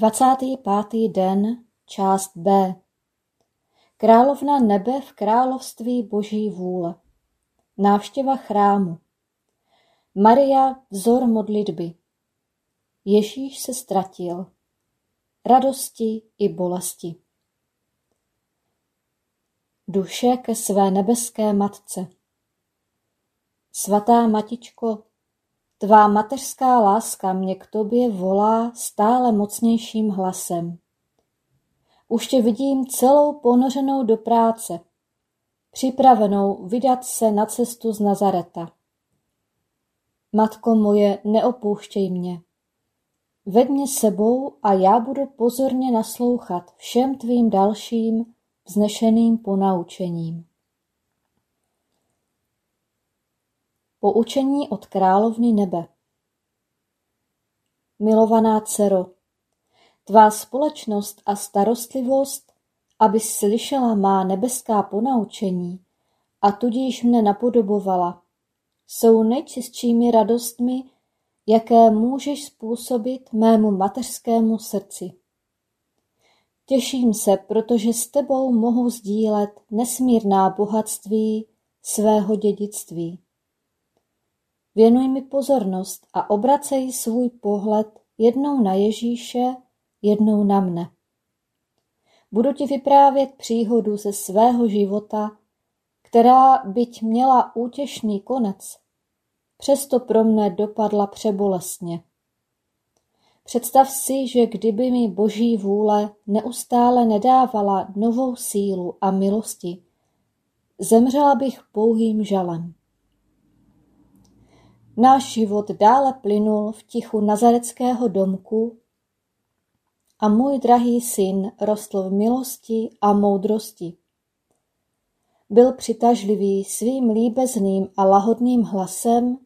25. den, část B. Královna nebe v království boží vůle. Návštěva chrámu. Maria vzor modlitby. Ježíš se ztratil. Radosti i bolesti. Duše ke své nebeské matce. Svatá matičko, Tvá mateřská láska mě k tobě volá stále mocnějším hlasem. Už tě vidím celou ponořenou do práce, připravenou vydat se na cestu z Nazareta. Matko moje, neopouštěj mě. Ved mě sebou a já budu pozorně naslouchat všem tvým dalším vznešeným ponaučením. Poučení od královny nebe Milovaná dcero, tvá společnost a starostlivost, aby slyšela má nebeská ponaučení a tudíž mne napodobovala, jsou nejčistšími radostmi, jaké můžeš způsobit mému mateřskému srdci. Těším se, protože s tebou mohu sdílet nesmírná bohatství svého dědictví. Věnuj mi pozornost a obracej svůj pohled jednou na Ježíše, jednou na mne. Budu ti vyprávět příhodu ze svého života, která byť měla útěšný konec, přesto pro mne dopadla přebolestně. Představ si, že kdyby mi boží vůle neustále nedávala novou sílu a milosti, zemřela bych pouhým žalem. Náš život dále plynul v tichu nazareckého domku a můj drahý syn rostl v milosti a moudrosti. Byl přitažlivý svým líbezným a lahodným hlasem,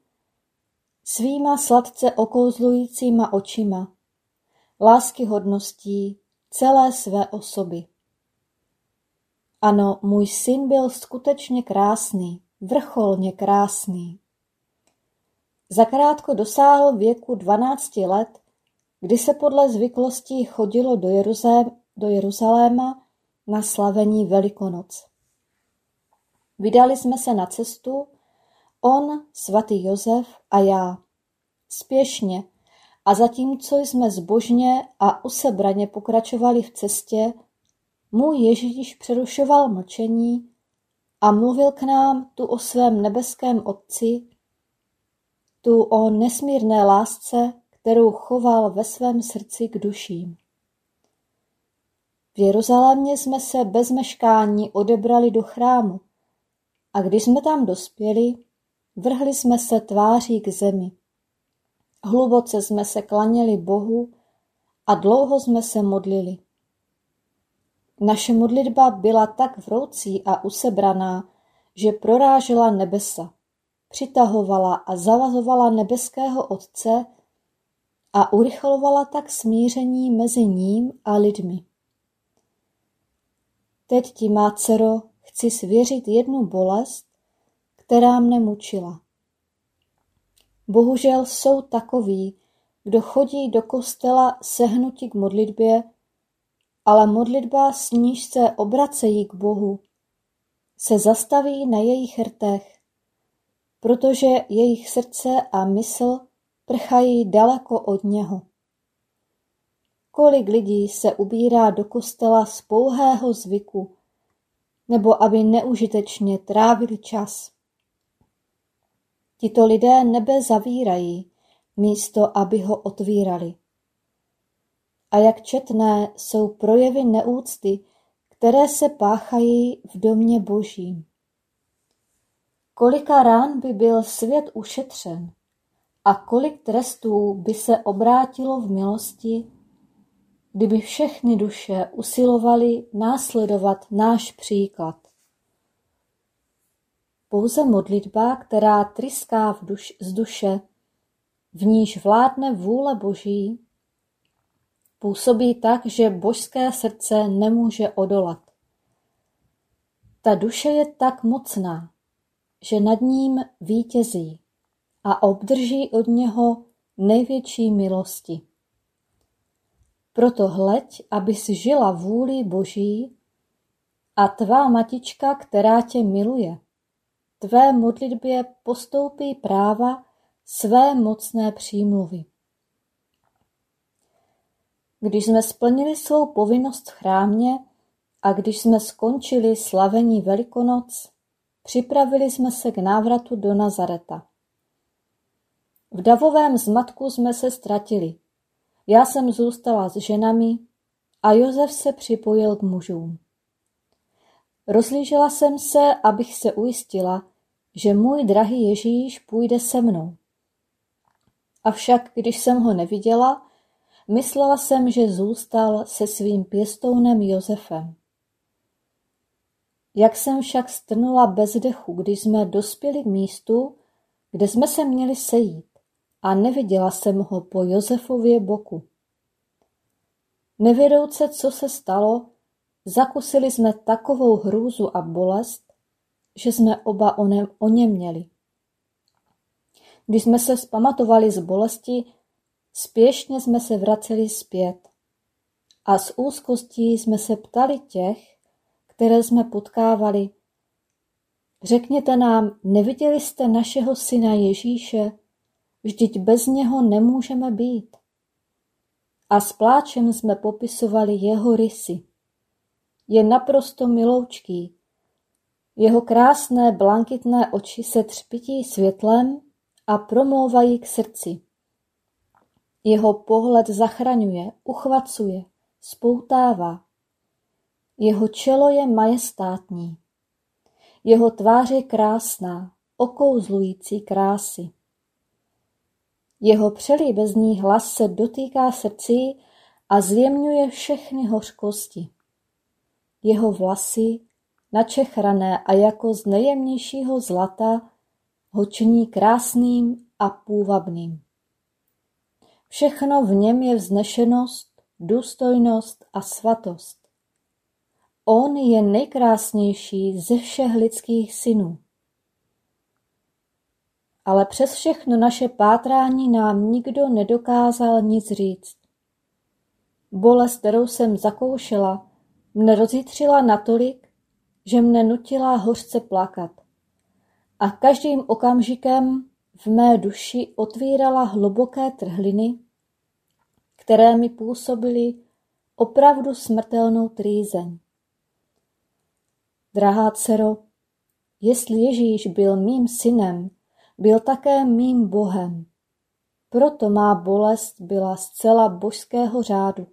svýma sladce okouzlujícíma očima, láskyhodností celé své osoby. Ano, můj syn byl skutečně krásný, vrcholně krásný. Zakrátko dosáhl věku dvanácti let, kdy se podle zvyklostí chodilo do, Jeruzé, do Jeruzaléma na slavení Velikonoc. Vydali jsme se na cestu, on, svatý Josef a já. Spěšně, a zatímco jsme zbožně a usebraně pokračovali v cestě, můj Ježíš přerušoval mlčení a mluvil k nám tu o svém nebeském Otci, tu o nesmírné lásce, kterou choval ve svém srdci k duším. V Jeruzalémě jsme se bez meškání odebrali do chrámu a když jsme tam dospěli, vrhli jsme se tváří k zemi. Hluboce jsme se klaněli Bohu a dlouho jsme se modlili. Naše modlitba byla tak vroucí a usebraná, že prorážela nebesa, přitahovala a zavazovala nebeského Otce a urychlovala tak smíření mezi ním a lidmi. Teď ti, má dcero, chci svěřit jednu bolest, která mne mučila. Bohužel jsou takoví, kdo chodí do kostela sehnutí k modlitbě, ale modlitba, s níž se obracejí k Bohu, se zastaví na jejich rtech, protože jejich srdce a mysl prchají daleko od něho. Kolik lidí se ubírá do kostela z pouhého zvyku, nebo aby neužitečně trávili čas. Tito lidé nebe zavírají, místo aby ho otvírali. A jak četné jsou projevy neúcty, které se páchají v domě božím. Kolika rán by byl svět ušetřen a kolik trestů by se obrátilo v milosti, kdyby všechny duše usilovaly následovat náš příklad. Pouze modlitba, která tryská v duš, z duše, v níž vládne vůle Boží, působí tak, že božské srdce nemůže odolat. Ta duše je tak mocná, že nad ním vítězí a obdrží od něho největší milosti. Proto hleď, abys žila vůli Boží a tvá matička, která tě miluje, tvé modlitbě postoupí práva své mocné přímluvy. Když jsme splnili svou povinnost v chrámě a když jsme skončili slavení Velikonoc, připravili jsme se k návratu do Nazareta. V davovém zmatku jsme se ztratili. Já jsem zůstala s ženami a Josef se připojil k mužům. Rozlížela jsem se, abych se ujistila, že můj drahý Ježíš půjde se mnou. Avšak, když jsem ho neviděla, myslela jsem, že zůstal se svým pěstounem Josefem. Jak jsem však strnula bez dechu, když jsme dospěli k místu, kde jsme se měli sejít a neviděla jsem ho po Josefově boku. Nevědouce, co se stalo, zakusili jsme takovou hrůzu a bolest, že jsme oba o něm měli. Když jsme se zpamatovali z bolesti, spěšně jsme se vraceli zpět a s úzkostí jsme se ptali těch, které jsme potkávali. Řekněte nám, neviděli jste našeho syna Ježíše? Vždyť bez něho nemůžeme být. A s pláčem jsme popisovali jeho rysy. Je naprosto miloučký. Jeho krásné blankitné oči se třpití světlem a promlouvají k srdci. Jeho pohled zachraňuje, uchvacuje, spoutává. Jeho čelo je majestátní. Jeho tvář je krásná, okouzlující krásy. Jeho přelíbezný hlas se dotýká srdcí a zjemňuje všechny hořkosti. Jeho vlasy, načechrané a jako z nejjemnějšího zlata, ho činí krásným a půvabným. Všechno v něm je vznešenost, důstojnost a svatost. On je nejkrásnější ze všech lidských synů. Ale přes všechno naše pátrání nám nikdo nedokázal nic říct. Bolest, kterou jsem zakoušela, mne rozjitřila natolik, že mne nutila hořce plakat. A každým okamžikem v mé duši otvírala hluboké trhliny, které mi působily opravdu smrtelnou trýzeň. Drahá dcero, jestli Ježíš byl mým synem, byl také mým Bohem. Proto má bolest byla zcela božského řádu.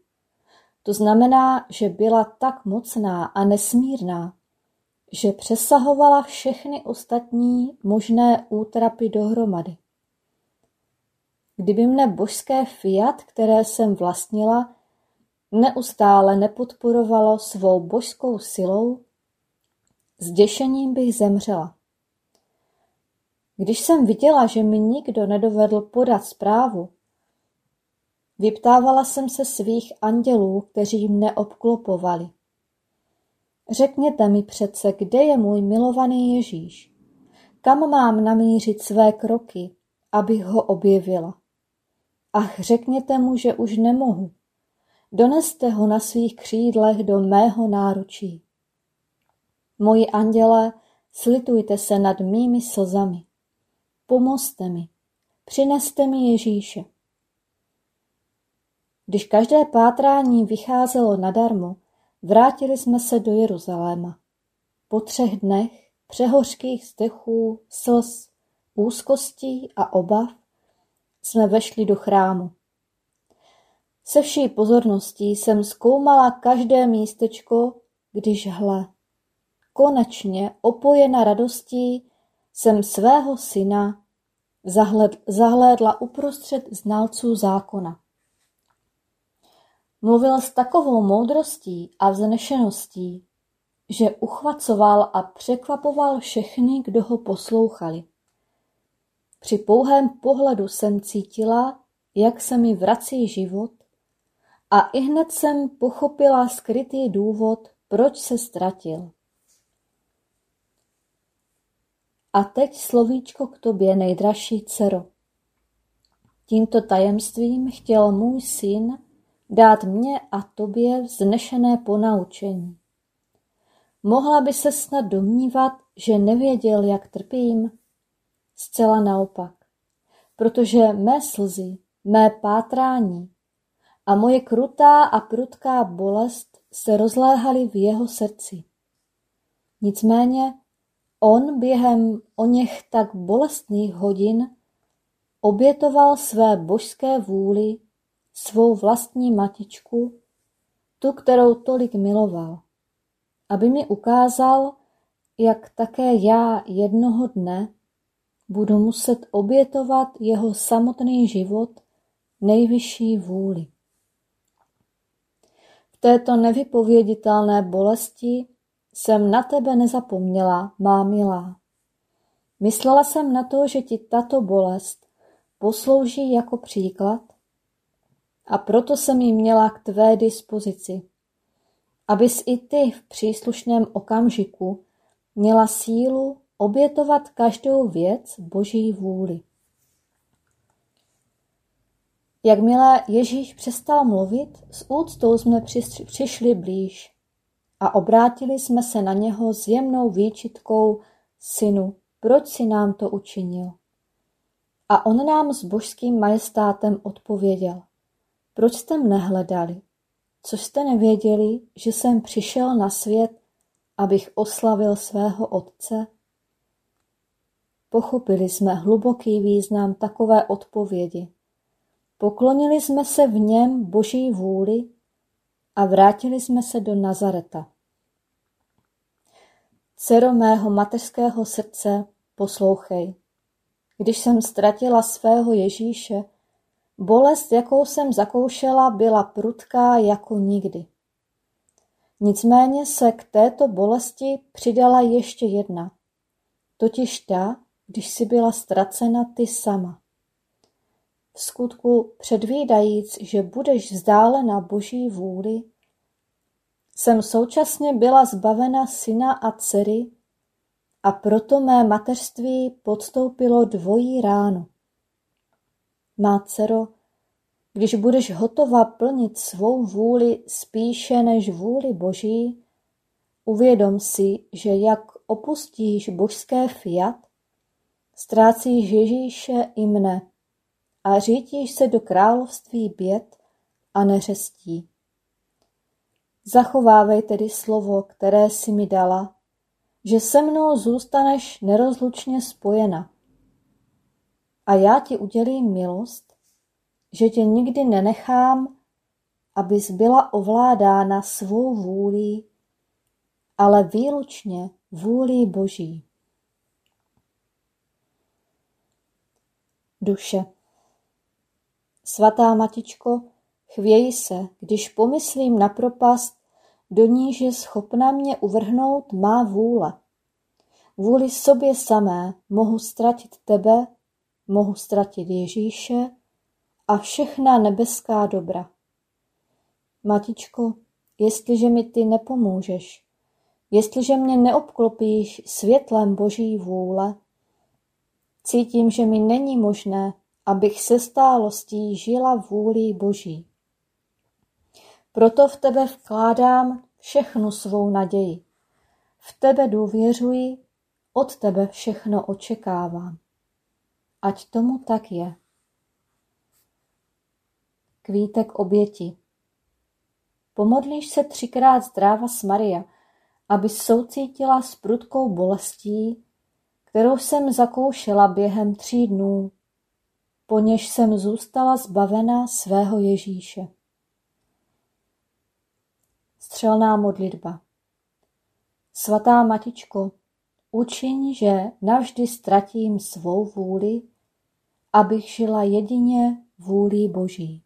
To znamená, že byla tak mocná a nesmírná, že přesahovala všechny ostatní možné útrapy dohromady. Kdyby mne božské fiat, které jsem vlastnila, neustále nepodporovalo svou božskou silou, Zděšením bych zemřela. Když jsem viděla, že mi nikdo nedovedl podat zprávu, vyptávala jsem se svých andělů, kteří mne obklopovali. Řekněte mi přece, kde je můj milovaný Ježíš? Kam mám namířit své kroky, abych ho objevila? Ach, řekněte mu, že už nemohu. Doneste ho na svých křídlech do mého náručí. Moji anděle, slitujte se nad mými slzami. Pomozte mi, přineste mi Ježíše. Když každé pátrání vycházelo nadarmo, vrátili jsme se do Jeruzaléma. Po třech dnech přehořkých zdechů, slz, úzkostí a obav jsme vešli do chrámu. Se vší pozorností jsem zkoumala každé místečko, když hle, Konečně, opojena radostí, jsem svého syna zahlédla uprostřed znalců zákona. Mluvil s takovou moudrostí a vznešeností, že uchvacoval a překvapoval všechny, kdo ho poslouchali. Při pouhém pohledu jsem cítila, jak se mi vrací život a i hned jsem pochopila skrytý důvod, proč se ztratil. A teď slovíčko k tobě, nejdražší dcero. Tímto tajemstvím chtěl můj syn dát mně a tobě vznešené ponaučení. Mohla by se snad domnívat, že nevěděl, jak trpím? Zcela naopak, protože mé slzy, mé pátrání a moje krutá a prudká bolest se rozléhaly v jeho srdci. Nicméně On během oněch tak bolestných hodin obětoval své božské vůli svou vlastní matičku, tu, kterou tolik miloval, aby mi ukázal, jak také já jednoho dne budu muset obětovat jeho samotný život nejvyšší vůli. V této nevypověditelné bolesti jsem na tebe nezapomněla, má milá. Myslela jsem na to, že ti tato bolest poslouží jako příklad a proto jsem ji měla k tvé dispozici, abys i ty v příslušném okamžiku měla sílu obětovat každou věc Boží vůli. Jakmile Ježíš přestal mluvit, s úctou jsme přišli blíž a obrátili jsme se na něho s jemnou výčitkou synu, proč si nám to učinil? A on nám s božským majestátem odpověděl, proč jste mne hledali? Co jste nevěděli, že jsem přišel na svět, abych oslavil svého otce? Pochopili jsme hluboký význam takové odpovědi. Poklonili jsme se v něm boží vůli a vrátili jsme se do Nazareta. Dcero mého mateřského srdce, poslouchej. Když jsem ztratila svého Ježíše, Bolest, jakou jsem zakoušela, byla prudká jako nikdy. Nicméně se k této bolesti přidala ještě jedna, totiž ta, když si byla ztracena ty sama. Skutku předvídajíc, že budeš vzdálena Boží vůli, jsem současně byla zbavena syna a dcery a proto mé mateřství podstoupilo dvojí ránu. Má dcero, když budeš hotova plnit svou vůli spíše než vůli Boží, uvědom si, že jak opustíš božské fiat, ztrácíš Ježíše i mne a řítíš se do království běd a neřestí. Zachovávej tedy slovo, které si mi dala, že se mnou zůstaneš nerozlučně spojena. A já ti udělím milost, že tě nikdy nenechám, abys byla ovládána svou vůlí, ale výlučně vůlí Boží. Duše Svatá Matičko, chvěj se, když pomyslím na propast, do níž je schopna mě uvrhnout má vůle. Vůli sobě samé mohu ztratit tebe, mohu ztratit Ježíše a všechna nebeská dobra. Matičko, jestliže mi ty nepomůžeš, jestliže mě neobklopíš světlem Boží vůle, cítím, že mi není možné, abych se stálostí žila vůli Boží. Proto v tebe vkládám všechnu svou naději. V tebe důvěřuji, od tebe všechno očekávám. Ať tomu tak je. Kvítek oběti. Pomodlíš se třikrát zdráva s Maria, aby soucítila s prudkou bolestí, kterou jsem zakoušela během tří dnů, po něž jsem zůstala zbavena svého Ježíše. Střelná modlitba Svatá Matičko, učiň, že navždy ztratím svou vůli, abych žila jedině vůli Boží.